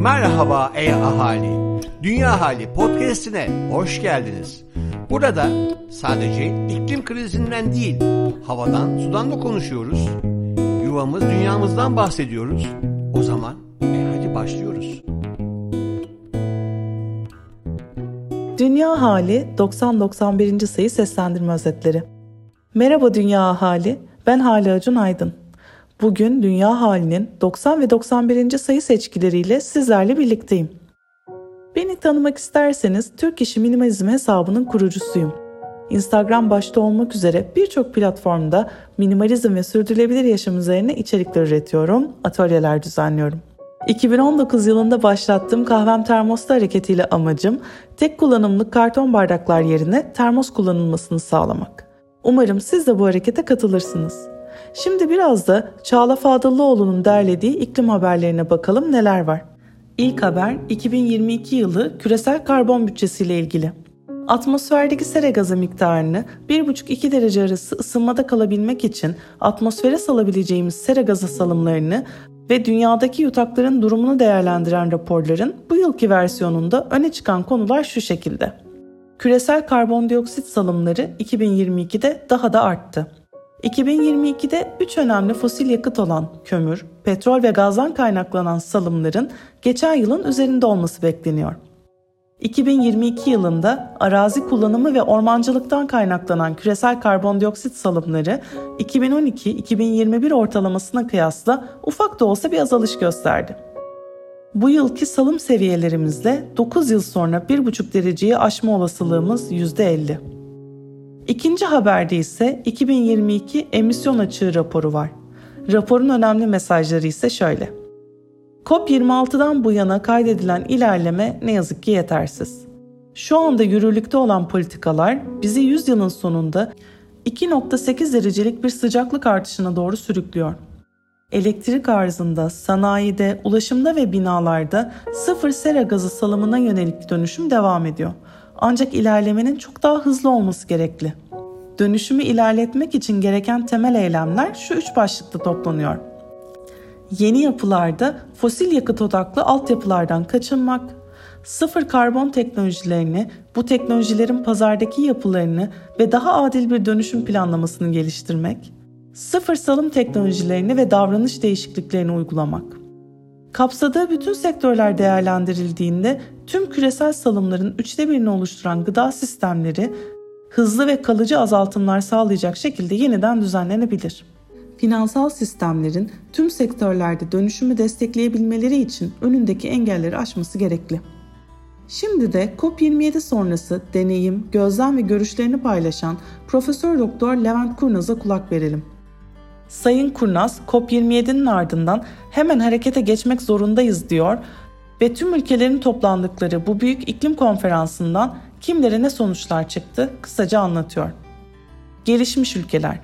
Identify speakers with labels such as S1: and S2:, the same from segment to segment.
S1: Merhaba ey ahali. Dünya Hali podcast'ine hoş geldiniz. Burada sadece iklim krizinden değil, havadan, sudan da konuşuyoruz. Yuvamız, dünyamızdan bahsediyoruz. O zaman e hadi başlıyoruz.
S2: Dünya Hali 90-91. sayı seslendirme özetleri. Merhaba Dünya Ahali, ben Hali Acun Aydın. Bugün Dünya Hali'nin 90 ve 91. sayı seçkileriyle sizlerle birlikteyim. Beni tanımak isterseniz Türk İşi Minimalizm hesabının kurucusuyum. Instagram başta olmak üzere birçok platformda minimalizm ve sürdürülebilir yaşam üzerine içerikler üretiyorum, atölyeler düzenliyorum. 2019 yılında başlattığım kahvem termosta hareketiyle amacım tek kullanımlık karton bardaklar yerine termos kullanılmasını sağlamak. Umarım siz de bu harekete katılırsınız. Şimdi biraz da Çağla Fadıllıoğlu'nun derlediği iklim haberlerine bakalım neler var. İlk haber 2022 yılı küresel karbon bütçesiyle ilgili. Atmosferdeki sera gazı miktarını 1,5-2 derece arası ısınmada kalabilmek için atmosfere salabileceğimiz sera gazı salımlarını ve dünyadaki yutakların durumunu değerlendiren raporların bu yılki versiyonunda öne çıkan konular şu şekilde. Küresel karbondioksit salımları 2022'de daha da arttı. 2022'de 3 önemli fosil yakıt olan kömür, petrol ve gazdan kaynaklanan salımların geçen yılın üzerinde olması bekleniyor. 2022 yılında arazi kullanımı ve ormancılıktan kaynaklanan küresel karbondioksit salımları 2012-2021 ortalamasına kıyasla ufak da olsa bir azalış gösterdi. Bu yılki salım seviyelerimizle 9 yıl sonra 1,5 dereceyi aşma olasılığımız %50. İkinci haberde ise 2022 emisyon açığı raporu var. Raporun önemli mesajları ise şöyle. COP26'dan bu yana kaydedilen ilerleme ne yazık ki yetersiz. Şu anda yürürlükte olan politikalar bizi 100 yılın sonunda 2.8 derecelik bir sıcaklık artışına doğru sürüklüyor. Elektrik arzında, sanayide, ulaşımda ve binalarda sıfır sera gazı salımına yönelik dönüşüm devam ediyor. Ancak ilerlemenin çok daha hızlı olması gerekli. Dönüşümü ilerletmek için gereken temel eylemler şu üç başlıkta toplanıyor. Yeni yapılarda fosil yakıt odaklı altyapılardan kaçınmak, sıfır karbon teknolojilerini, bu teknolojilerin pazardaki yapılarını ve daha adil bir dönüşüm planlamasını geliştirmek, sıfır salım teknolojilerini ve davranış değişikliklerini uygulamak. Kapsadığı bütün sektörler değerlendirildiğinde tüm küresel salımların üçte birini oluşturan gıda sistemleri hızlı ve kalıcı azaltımlar sağlayacak şekilde yeniden düzenlenebilir. Finansal sistemlerin tüm sektörlerde dönüşümü destekleyebilmeleri için önündeki engelleri aşması gerekli. Şimdi de COP27 sonrası deneyim, gözlem ve görüşlerini paylaşan Profesör Doktor Levent Kurnaz'a kulak verelim. Sayın Kurnaz, COP27'nin ardından hemen harekete geçmek zorundayız diyor ve tüm ülkelerin toplandıkları bu büyük iklim konferansından kimlere ne sonuçlar çıktı kısaca anlatıyor. Gelişmiş ülkeler.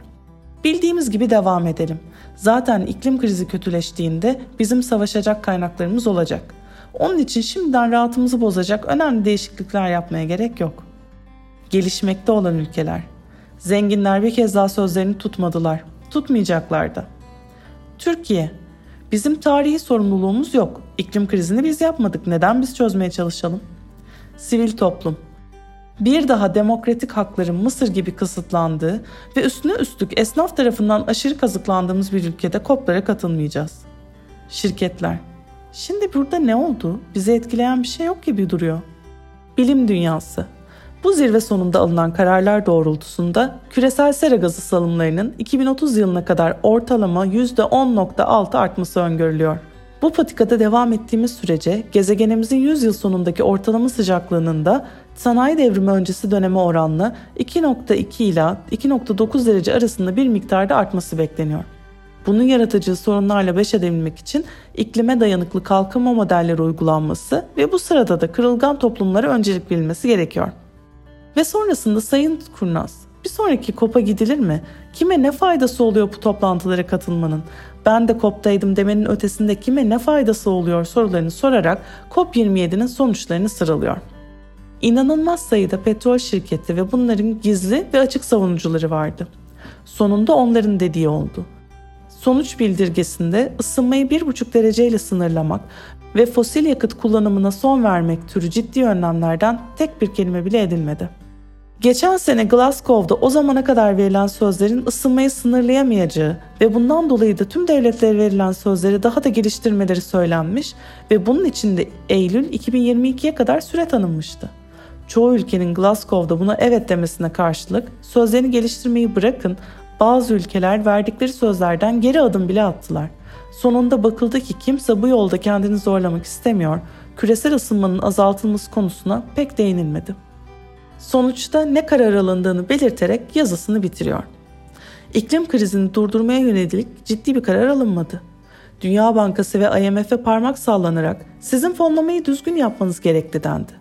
S2: Bildiğimiz gibi devam edelim. Zaten iklim krizi kötüleştiğinde bizim savaşacak kaynaklarımız olacak. Onun için şimdiden rahatımızı bozacak önemli değişiklikler yapmaya gerek yok. Gelişmekte olan ülkeler. Zenginler bir kez daha sözlerini tutmadılar. Tutmayacaklar da. Türkiye. Bizim tarihi sorumluluğumuz yok. İklim krizini biz yapmadık. Neden biz çözmeye çalışalım? Sivil toplum bir daha demokratik hakların Mısır gibi kısıtlandığı ve üstüne üstlük esnaf tarafından aşırı kazıklandığımız bir ülkede koplara katılmayacağız. Şirketler. Şimdi burada ne oldu? Bizi etkileyen bir şey yok gibi duruyor. Bilim dünyası. Bu zirve sonunda alınan kararlar doğrultusunda küresel sera gazı salımlarının 2030 yılına kadar ortalama %10.6 artması öngörülüyor. Bu patikada devam ettiğimiz sürece gezegenimizin 100 yıl sonundaki ortalama sıcaklığının da sanayi devrimi öncesi döneme oranla 2.2 ila 2.9 derece arasında bir miktarda artması bekleniyor. Bunun yaratıcı sorunlarla baş edebilmek için iklime dayanıklı kalkınma modelleri uygulanması ve bu sırada da kırılgan toplumlara öncelik verilmesi gerekiyor. Ve sonrasında Sayın Kurnaz, bir sonraki COP'a gidilir mi? Kime ne faydası oluyor bu toplantılara katılmanın? Ben de COP'taydım demenin ötesinde kime ne faydası oluyor sorularını sorarak COP27'nin sonuçlarını sıralıyor. İnanılmaz sayıda petrol şirketi ve bunların gizli ve açık savunucuları vardı. Sonunda onların dediği oldu. Sonuç bildirgesinde ısınmayı 1,5 dereceyle sınırlamak ve fosil yakıt kullanımına son vermek türü ciddi önlemlerden tek bir kelime bile edilmedi. Geçen sene Glasgow'da o zamana kadar verilen sözlerin ısınmayı sınırlayamayacağı ve bundan dolayı da tüm devletlere verilen sözleri daha da geliştirmeleri söylenmiş ve bunun için de Eylül 2022'ye kadar süre tanınmıştı. Çoğu ülkenin Glasgow'da buna evet demesine karşılık sözlerini geliştirmeyi bırakın bazı ülkeler verdikleri sözlerden geri adım bile attılar. Sonunda bakıldı ki kimse bu yolda kendini zorlamak istemiyor, küresel ısınmanın azaltılması konusuna pek değinilmedi. Sonuçta ne karar alındığını belirterek yazısını bitiriyor. İklim krizini durdurmaya yönelik ciddi bir karar alınmadı. Dünya Bankası ve IMF'e parmak sallanarak sizin fonlamayı düzgün yapmanız gerekli dendi.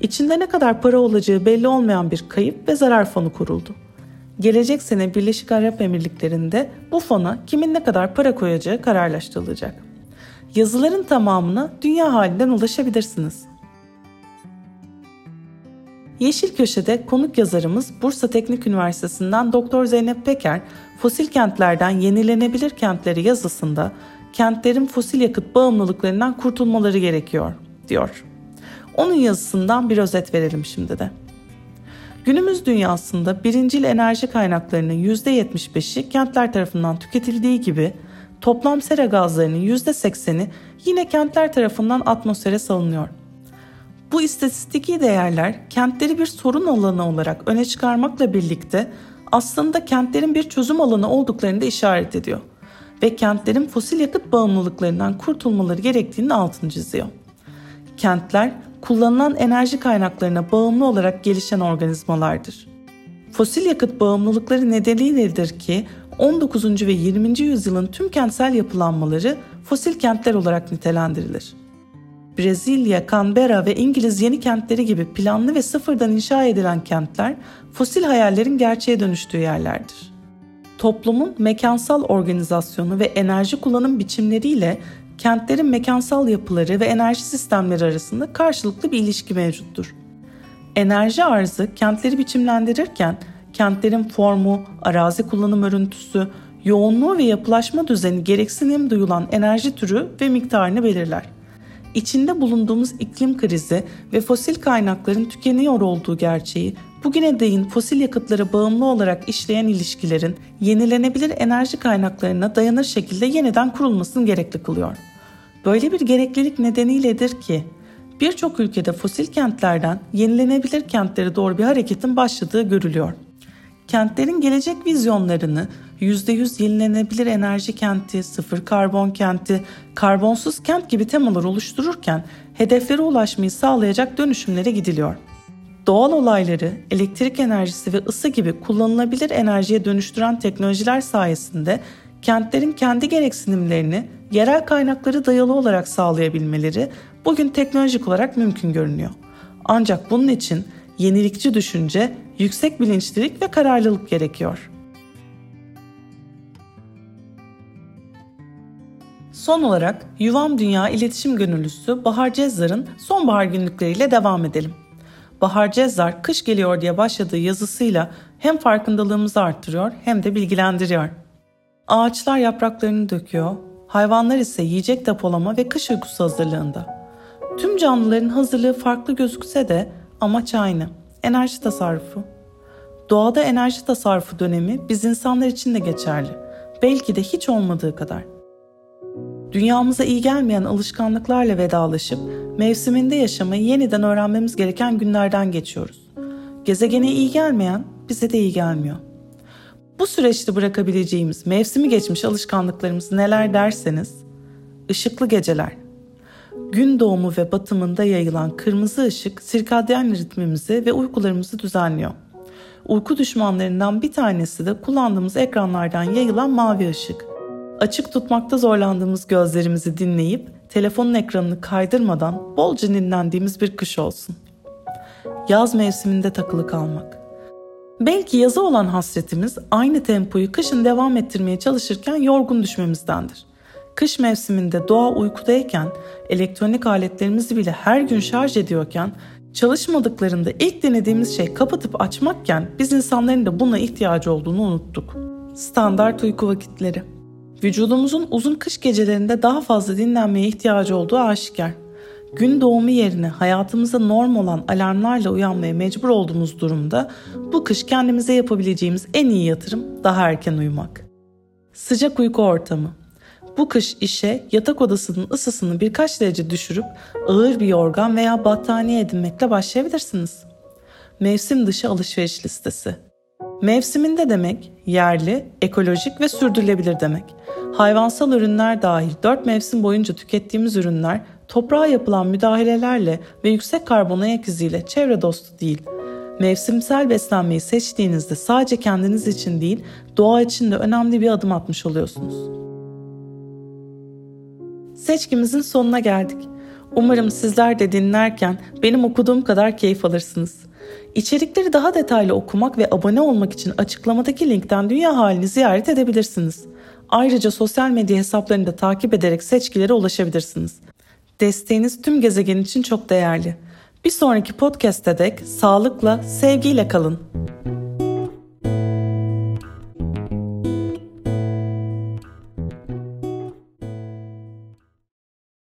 S2: İçinde ne kadar para olacağı belli olmayan bir kayıp ve zarar fonu kuruldu. Gelecek sene Birleşik Arap Emirlikleri'nde bu fona kimin ne kadar para koyacağı kararlaştırılacak. Yazıların tamamına dünya halinden ulaşabilirsiniz. Yeşil Köşe'de konuk yazarımız Bursa Teknik Üniversitesi'nden Doktor Zeynep Peker, fosil kentlerden yenilenebilir kentleri yazısında kentlerin fosil yakıt bağımlılıklarından kurtulmaları gerekiyor, diyor. Onun yazısından bir özet verelim şimdi de. Günümüz dünyasında birincil enerji kaynaklarının %75'i kentler tarafından tüketildiği gibi toplam sera gazlarının %80'i yine kentler tarafından atmosfere salınıyor. Bu istatistiki değerler kentleri bir sorun alanı olarak öne çıkarmakla birlikte aslında kentlerin bir çözüm alanı olduklarını da işaret ediyor ve kentlerin fosil yakıt bağımlılıklarından kurtulmaları gerektiğini altını çiziyor. Kentler kullanılan enerji kaynaklarına bağımlı olarak gelişen organizmalardır. Fosil yakıt bağımlılıkları nedeniyledir ki 19. ve 20. yüzyılın tüm kentsel yapılanmaları fosil kentler olarak nitelendirilir. Brezilya, Canberra ve İngiliz yeni kentleri gibi planlı ve sıfırdan inşa edilen kentler fosil hayallerin gerçeğe dönüştüğü yerlerdir. Toplumun mekansal organizasyonu ve enerji kullanım biçimleriyle kentlerin mekansal yapıları ve enerji sistemleri arasında karşılıklı bir ilişki mevcuttur. Enerji arzı kentleri biçimlendirirken kentlerin formu, arazi kullanım örüntüsü, yoğunluğu ve yapılaşma düzeni gereksinim duyulan enerji türü ve miktarını belirler. İçinde bulunduğumuz iklim krizi ve fosil kaynakların tükeniyor olduğu gerçeği bugüne değin fosil yakıtlara bağımlı olarak işleyen ilişkilerin yenilenebilir enerji kaynaklarına dayanır şekilde yeniden kurulmasını gerekli kılıyor. Böyle bir gereklilik nedeniyledir ki birçok ülkede fosil kentlerden yenilenebilir kentlere doğru bir hareketin başladığı görülüyor. Kentlerin gelecek vizyonlarını %100 yenilenebilir enerji kenti, sıfır karbon kenti, karbonsuz kent gibi temalar oluştururken hedeflere ulaşmayı sağlayacak dönüşümlere gidiliyor. Doğal olayları, elektrik enerjisi ve ısı gibi kullanılabilir enerjiye dönüştüren teknolojiler sayesinde kentlerin kendi gereksinimlerini yerel kaynakları dayalı olarak sağlayabilmeleri bugün teknolojik olarak mümkün görünüyor. Ancak bunun için yenilikçi düşünce, yüksek bilinçlilik ve kararlılık gerekiyor. Son olarak Yuvam Dünya İletişim Gönüllüsü Bahar Cezzar'ın sonbahar günlükleriyle devam edelim. Bahar Cezzar kış geliyor diye başladığı yazısıyla hem farkındalığımızı arttırıyor hem de bilgilendiriyor. Ağaçlar yapraklarını döküyor, hayvanlar ise yiyecek depolama ve kış uykusu hazırlığında. Tüm canlıların hazırlığı farklı gözükse de amaç aynı. Enerji tasarrufu. Doğada enerji tasarrufu dönemi biz insanlar için de geçerli. Belki de hiç olmadığı kadar. Dünyamıza iyi gelmeyen alışkanlıklarla vedalaşıp mevsiminde yaşamayı yeniden öğrenmemiz gereken günlerden geçiyoruz. Gezegene iyi gelmeyen bize de iyi gelmiyor. Bu süreçte bırakabileceğimiz mevsimi geçmiş alışkanlıklarımız neler derseniz, ışıklı geceler. Gün doğumu ve batımında yayılan kırmızı ışık sirkadyen ritmimizi ve uykularımızı düzenliyor. Uyku düşmanlarından bir tanesi de kullandığımız ekranlardan yayılan mavi ışık. Açık tutmakta zorlandığımız gözlerimizi dinleyip telefonun ekranını kaydırmadan bolca dinlendiğimiz bir kış olsun. Yaz mevsiminde takılı kalmak. Belki yaza olan hasretimiz aynı tempoyu kışın devam ettirmeye çalışırken yorgun düşmemizdendir. Kış mevsiminde doğa uykudayken, elektronik aletlerimizi bile her gün şarj ediyorken, çalışmadıklarında ilk denediğimiz şey kapatıp açmakken biz insanların da buna ihtiyacı olduğunu unuttuk. Standart uyku vakitleri. Vücudumuzun uzun kış gecelerinde daha fazla dinlenmeye ihtiyacı olduğu aşikar. Gün doğumu yerine hayatımıza norm olan alarmlarla uyanmaya mecbur olduğumuz durumda bu kış kendimize yapabileceğimiz en iyi yatırım daha erken uyumak. Sıcak uyku ortamı. Bu kış işe yatak odasının ısısını birkaç derece düşürüp ağır bir yorgan veya battaniye edinmekle başlayabilirsiniz. Mevsim dışı alışveriş listesi. Mevsiminde demek yerli, ekolojik ve sürdürülebilir demek. Hayvansal ürünler dahil 4 mevsim boyunca tükettiğimiz ürünler toprağa yapılan müdahalelerle ve yüksek karbon ayak iziyle çevre dostu değil. Mevsimsel beslenmeyi seçtiğinizde sadece kendiniz için değil, doğa için de önemli bir adım atmış oluyorsunuz. Seçkimizin sonuna geldik. Umarım sizler de dinlerken benim okuduğum kadar keyif alırsınız. İçerikleri daha detaylı okumak ve abone olmak için açıklamadaki linkten dünya halini ziyaret edebilirsiniz. Ayrıca sosyal medya hesaplarını da takip ederek seçkilere ulaşabilirsiniz. Desteğiniz tüm gezegen için çok değerli. Bir sonraki podcast'te dek sağlıkla, sevgiyle kalın.